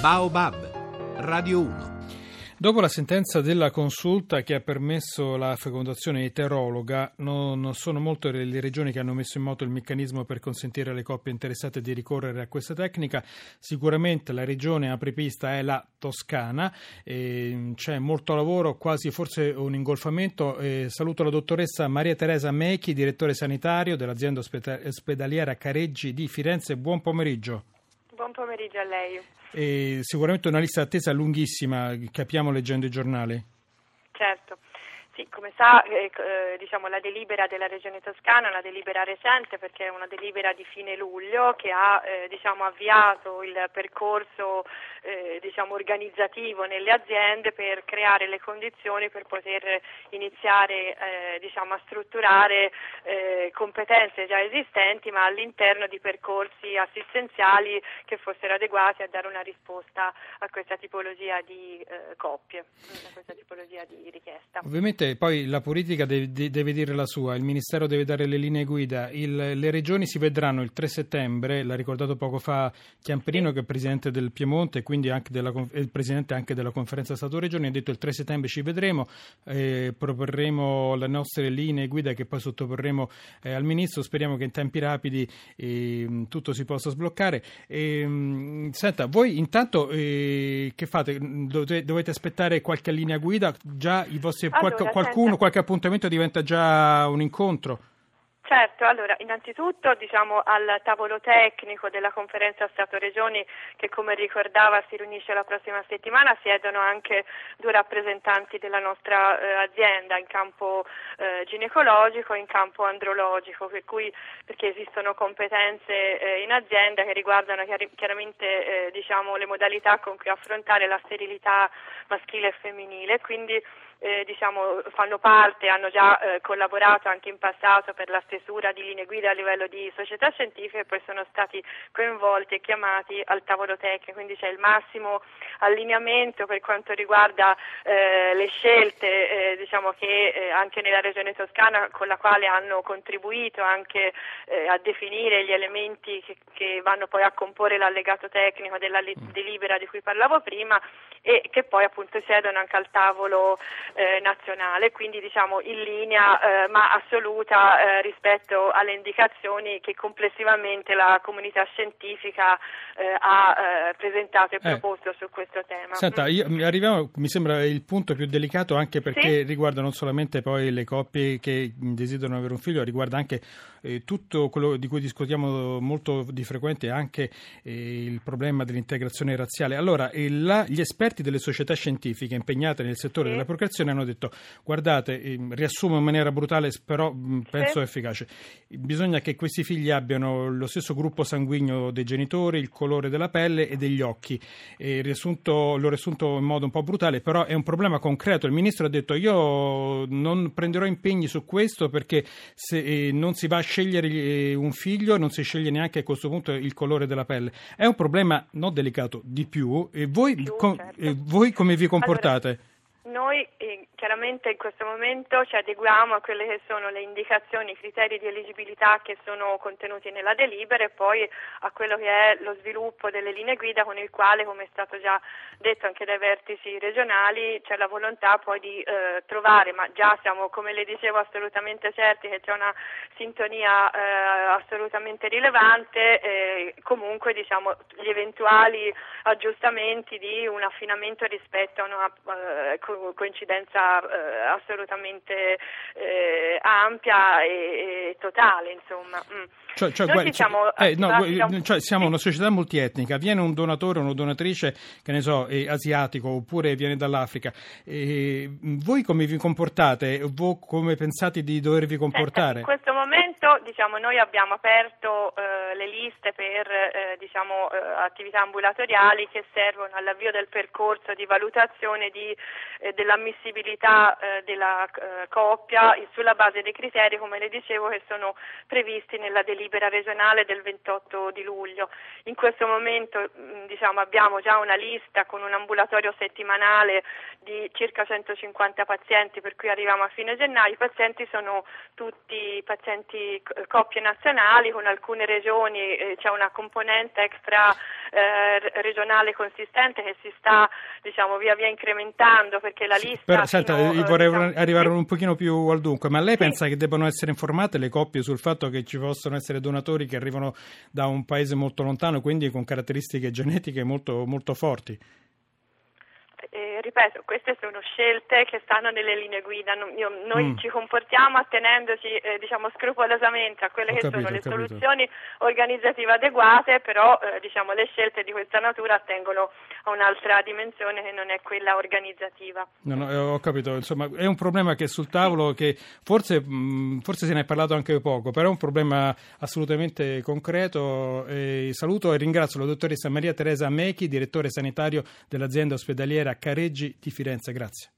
Baobab, Radio 1. Dopo la sentenza della consulta che ha permesso la fecondazione eterologa, non sono molte le regioni che hanno messo in moto il meccanismo per consentire alle coppie interessate di ricorrere a questa tecnica. Sicuramente la regione apripista è la Toscana, c'è molto lavoro, quasi forse un ingolfamento. saluto la dottoressa Maria Teresa Mechi, direttore sanitario dell'azienda ospedaliera Careggi di Firenze. Buon pomeriggio. Buon pomeriggio a lei. E sicuramente una lista d'attesa lunghissima, capiamo leggendo i giornali. Certo. Sì, come sa, eh, eh, diciamo, la delibera della Regione Toscana è una delibera recente perché è una delibera di fine luglio che ha eh, diciamo, avviato il percorso eh, diciamo, organizzativo nelle aziende per creare le condizioni per poter iniziare eh, diciamo, a strutturare competenze già esistenti ma all'interno di percorsi assistenziali che fossero adeguati a dare una risposta a questa tipologia di coppie, a questa tipologia di richiesta. Ovviamente poi la politica deve, deve, dire la sua, il Ministero deve dare le linee guida, il, le regioni si vedranno il 3 settembre, l'ha ricordato poco fa Chiamperino che è Presidente del Piemonte e quindi anche della, il Presidente anche della Conferenza Stato-Regioni, ha detto il 3 settembre ci vedremo, eh, proporremo le nostre linee guida che poi sottoporremo eh, al Ministro, speriamo che in tempi rapidi eh, tutto si possa sbloccare. Ehm, senta, voi intanto eh, che fate? Dovete, dovete, aspettare qualche linea guida? Già i vostri, allora, qualche, qualcuno, qualche appuntamento diventa già un incontro? Certo, allora innanzitutto diciamo, al tavolo tecnico della conferenza Stato-Regioni che come ricordava si riunisce la prossima settimana siedono anche due rappresentanti della nostra eh, azienda in campo eh, ginecologico e in campo andrologico per cui, perché esistono competenze eh, in azienda che riguardano chiar- chiaramente eh, diciamo, le modalità con cui affrontare la sterilità maschile e femminile quindi eh, diciamo, fanno parte, hanno già eh, collaborato anche in passato per la stesura di linee guida a livello di società scientifiche e poi sono stati coinvolti e chiamati al tavolo tecnico, quindi c'è il massimo allineamento per quanto riguarda eh, le scelte eh, diciamo che eh, anche nella regione toscana con la quale hanno contribuito anche eh, a definire gli elementi che, che, vanno poi a comporre l'allegato tecnico della mm. delibera di cui parlavo prima e che poi appunto siedono anche al tavolo eh, nazionale, quindi diciamo in linea eh, ma assoluta eh, rispetto alle indicazioni che complessivamente la comunità scientifica eh, ha eh, presentato e eh. proposto su questo tema. Senta, io, arriviamo, mi sembra il punto più delicato anche perché sì? riguarda non solamente poi le coppie che desiderano avere un figlio, riguarda anche tutto quello di cui discutiamo molto di frequente, anche il problema dell'integrazione razziale. Allora, la, gli esperti delle società scientifiche impegnate nel settore sì. della procreazione hanno detto guardate, ehm, riassumo in maniera brutale, però penso sì. efficace, bisogna che questi figli abbiano lo stesso gruppo sanguigno dei genitori, il colore della pelle e degli occhi. E riassunto, l'ho riassunto in modo un po' brutale, però è un problema concreto. Il ministro ha detto io non prenderò impegni su questo perché se eh, non si va a scegliere eh, un figlio, non si sceglie neanche a questo punto il colore della pelle. È un problema non delicato di più. E voi, più, com- certo. voi come vi comportate? Allora, noi eh, chiaramente in questo momento ci adeguiamo a quelle che sono le indicazioni, i criteri di eligibilità che sono contenuti nella delibera e poi a quello che è lo sviluppo delle linee guida con il quale, come è stato già detto anche dai vertici regionali, c'è la volontà poi di eh, trovare, ma già siamo, come le dicevo, assolutamente certi che c'è una sintonia eh, assolutamente rilevante, eh, comunque diciamo, gli eventuali aggiustamenti di un affinamento rispetto a una eh, coincidenza eh, assolutamente eh, ampia e, e, totale, insomma. Mm. Cioè, cioè, guarda, siamo, eh, no, cioè, siamo una società multietnica, viene un donatore o una donatrice, che ne so, asiatico oppure viene dall'Africa. voi come vi comportate? Voi come pensate di dovervi comportare? in questo momento diciamo, noi abbiamo aperto eh, le liste per eh, diciamo, eh, attività ambulatoriali che servono all'avvio del percorso di valutazione di, eh, dell'ammissibilità eh, della eh, coppia sulla base dei criteri, come le dicevo, che sono previsti nella delibera regionale del 28 di luglio. In questo momento mm, diciamo, abbiamo già una lista con un ambulatorio settimanale di circa 150 pazienti per cui arriviamo a fine gennaio. I pazienti sono tutti pazienti coppie nazionali, con alcune regioni eh, c'è una componente extra eh, regionale consistente che si sta diciamo, via via incrementando perché la lista... Però, senta, fino, io vorrei diciamo, arrivare un pochino più al dunque, ma lei sì. pensa che debbano essere informate le coppie sul fatto che ci possono essere donatori che arrivano da un paese molto lontano, quindi con caratteristiche genetiche molto, molto forti? Ripeto, queste sono scelte che stanno nelle linee guida, io, noi mm. ci comportiamo attenendoci eh, diciamo, scrupolosamente a quelle ho che capito, sono le soluzioni organizzative adeguate, però eh, diciamo, le scelte di questa natura attengono a un'altra dimensione che non è quella organizzativa. No, no, eh, ho capito, insomma è un problema che è sul tavolo, che forse, mh, forse, se ne è parlato anche poco, però è un problema assolutamente concreto. E saluto e ringrazio la dottoressa Maria Teresa Mechi, direttore sanitario dell'azienda ospedaliera Careggi Parigi di Firenze. Grazie.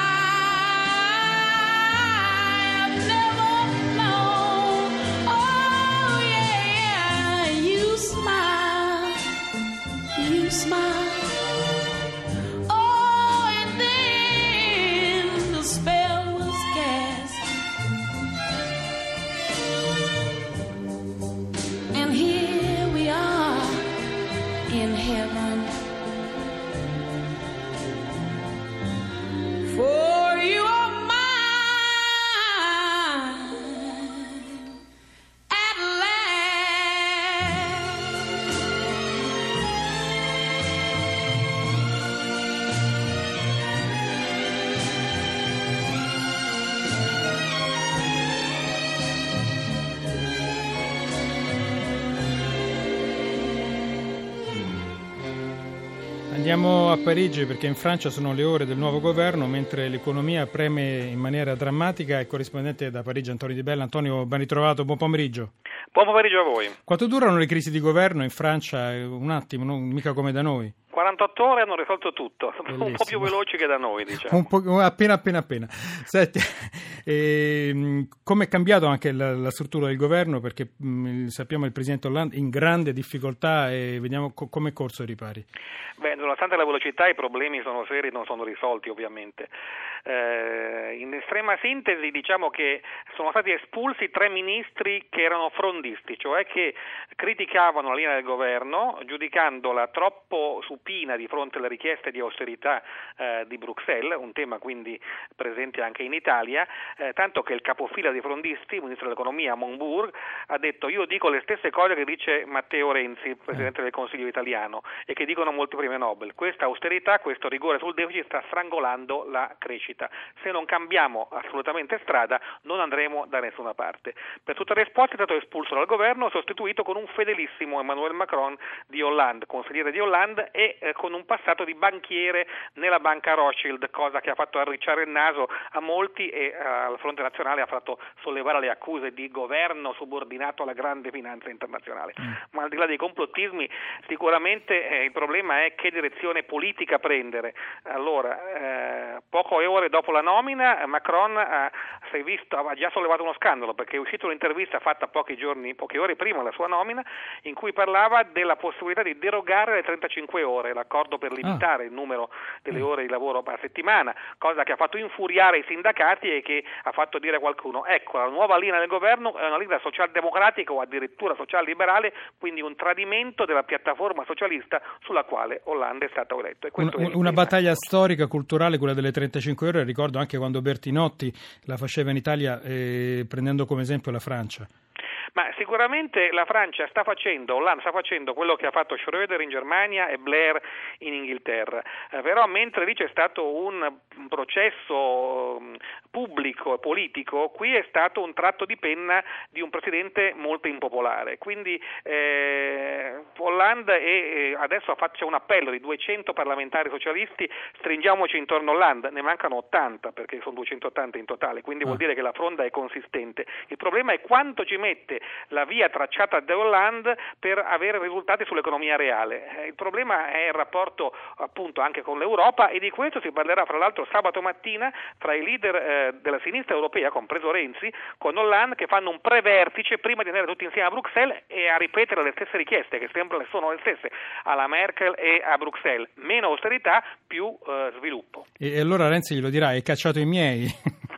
hair Andiamo a Parigi perché in Francia sono le ore del nuovo governo mentre l'economia preme in maniera drammatica. Il corrispondente da Parigi Antonio Di Bella. Antonio, ben ritrovato, buon pomeriggio. Buon pomeriggio a voi. Quanto durano le crisi di governo in Francia? Un attimo, non, mica come da noi. 48 ore hanno risolto tutto, Bellissimo. un po' più veloci che da noi, diciamo. appena, appena, appena. Senti, eh, come è cambiato anche la, la, struttura del governo? Perché mh, mm, sappiamo il Presidente Hollande in grande difficoltà e vediamo co- come è corso ai ripari. Beh, nonostante la velocità i problemi sono seri e non sono risolti ovviamente. Eh, in estrema sintesi diciamo che sono stati espulsi tre ministri che erano frondisti, cioè che criticavano la linea del governo giudicandola troppo supina di fronte alle richieste di austerità eh, di Bruxelles, un tema quindi presente anche in Italia, eh, tanto che il capofila dei frondisti, il ministro dell'economia Monburg, ha detto io dico le stesse cose che dice Matteo Renzi, presidente del Consiglio italiano, e che dicono molti premi Nobel. Questa austerità, questo rigore sul deficit sta strangolando la crescita crescita. Se non cambiamo assolutamente strada non andremo da nessuna parte. Per tutte le risposte è stato espulso dal governo, sostituito con un fedelissimo Emmanuel Macron di Hollande, consigliere di Hollande e eh, con un passato di banchiere nella banca Rothschild, cosa che ha fatto arricciare il naso a molti e eh, al fronte nazionale ha fatto sollevare le accuse di governo subordinato alla grande finanza internazionale. Mm. Ma al di là dei complottismi, sicuramente eh, il problema è che direzione politica prendere. Allora, eh, poche ore dopo la nomina, Macron ha, visto, ha, già sollevato uno scandalo perché è uscita un'intervista fatta pochi giorni, poche ore prima della sua nomina, in cui parlava della possibilità di derogare le 35 ore, l'accordo per limitare ah. il numero delle mm. ore di lavoro a settimana, cosa che ha fatto infuriare i sindacati e che ha fatto dire a qualcuno, ecco, la nuova linea del governo è una linea socialdemocratica o addirittura social-liberale, quindi un tradimento della piattaforma socialista sulla quale Hollande è stato eletto. Una, una battaglia storica, culturale, quella delle 35 ore, ricordo anche quando Bertinotti la faceva in Italia eh, prendendo come esempio la Francia. Ma sicuramente la Francia sta facendo, Hollande sta facendo quello che ha fatto Schröder in Germania e Blair in Inghilterra, eh, però mentre lì c'è stato un processo mm, pubblico e politico, qui è stato un tratto di penna di un presidente molto impopolare, quindi eh, Hollande e, adesso faccia un appello di 200 parlamentari socialisti, stringiamoci intorno a Hollande, ne mancano 80 perché sono 280 in totale, quindi vuol ah. dire che la fronda è consistente. Il problema è quanto ci mette la via tracciata da Hollande per avere risultati sull'economia reale. Eh, il problema è il rapporto appunto anche con l'Europa e di questo si parlerà fra l'altro sabato mattina fra i leader eh, della sinistra europea, compreso Renzi, con Hollande che fanno un pre-vertice prima di andare tutti insieme a Bruxelles e a ripetere le stesse richieste che sempre sono le stesse alla Merkel e a Bruxelles. Meno austerità, più eh, sviluppo. E allora Renzi glielo dirà, hai cacciato i miei.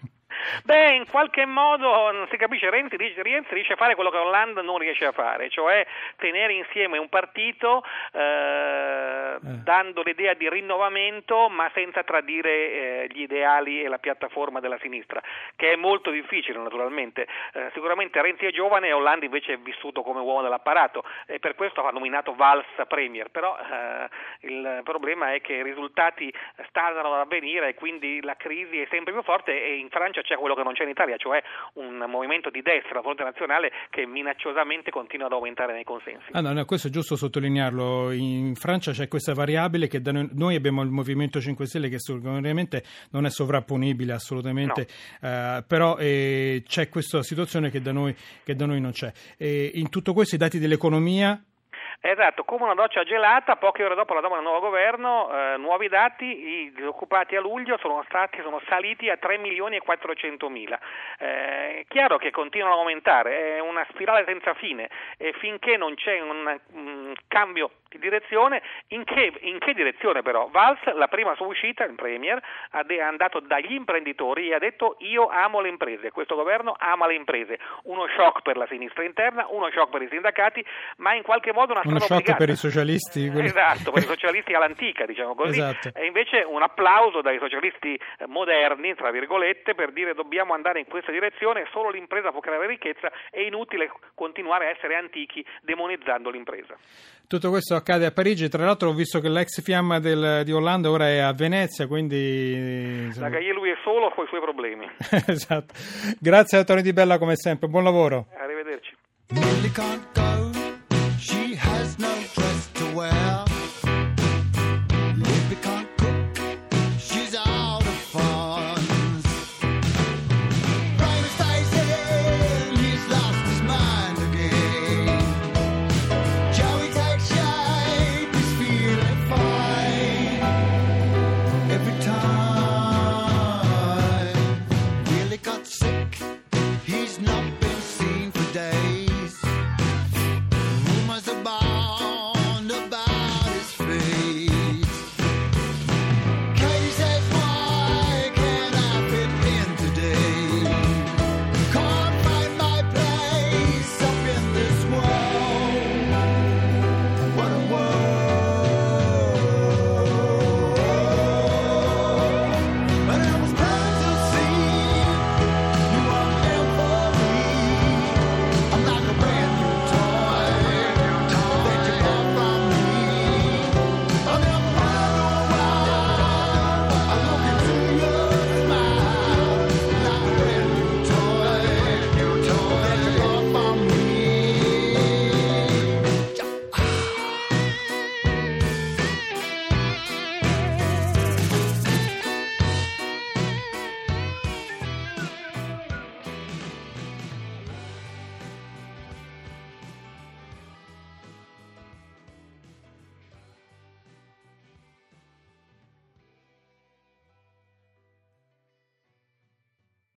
Beh, in qualche modo non si capisce, Renzi riesce, riesce a fare quello che Hollande non riesce a fare, cioè tenere insieme un partito eh, eh. dando l'idea di rinnovamento ma senza tradire eh, gli ideali e la piattaforma della sinistra, che è molto difficile naturalmente. Eh, sicuramente Renzi è giovane e Hollande invece è vissuto come uomo dell'apparato e per questo ha nominato Valls Premier, però eh, il problema è che i risultati stardano ad avvenire e quindi la crisi è sempre più forte e in Francia c'è quello che non c'è in Italia, cioè un movimento di destra, la fronte nazionale, che minacciosamente continua ad aumentare nei consensi. Ah, no, no, questo è giusto sottolinearlo. In Francia c'è questa variabile che noi, noi, abbiamo il Movimento 5 Stelle che sicuramente non è sovrapponibile assolutamente, no. eh, però eh, c'è questa situazione che da noi, che da noi non c'è. E in tutto questo i dati dell'economia Esatto, come una doccia gelata, poche ore dopo la domanda del nuovo governo, eh, nuovi dati, i disoccupati a luglio sono, stati, sono saliti a 3 milioni e 400 mila. Eh, è chiaro che continuano ad aumentare, è una spirale senza fine e finché non c'è un, un cambio di direzione, in che, in che, direzione però? Valls, la prima sua uscita, il Premier, è andato dagli imprenditori e ha detto io amo le imprese, questo governo ama le imprese, uno shock per la sinistra interna, uno shock per i sindacati, ma in qualche modo una uno shock per i socialisti. Quelli... Esatto, per i socialisti all'antica, diciamo così, esatto. e invece un applauso dai socialisti eh, moderni, tra virgolette, per dire dobbiamo andare in questa direzione, solo l'impresa può creare ricchezza, è inutile continuare a essere antichi demonizzando l'impresa. Tutto questo accade a Parigi, tra l'altro ho visto che l'ex fiamma del, di Hollande ora è a Venezia, quindi... Insomma... La lui è solo con i suoi problemi. esatto. Grazie a Tony Di Bella come sempre, buon lavoro. Arrivederci.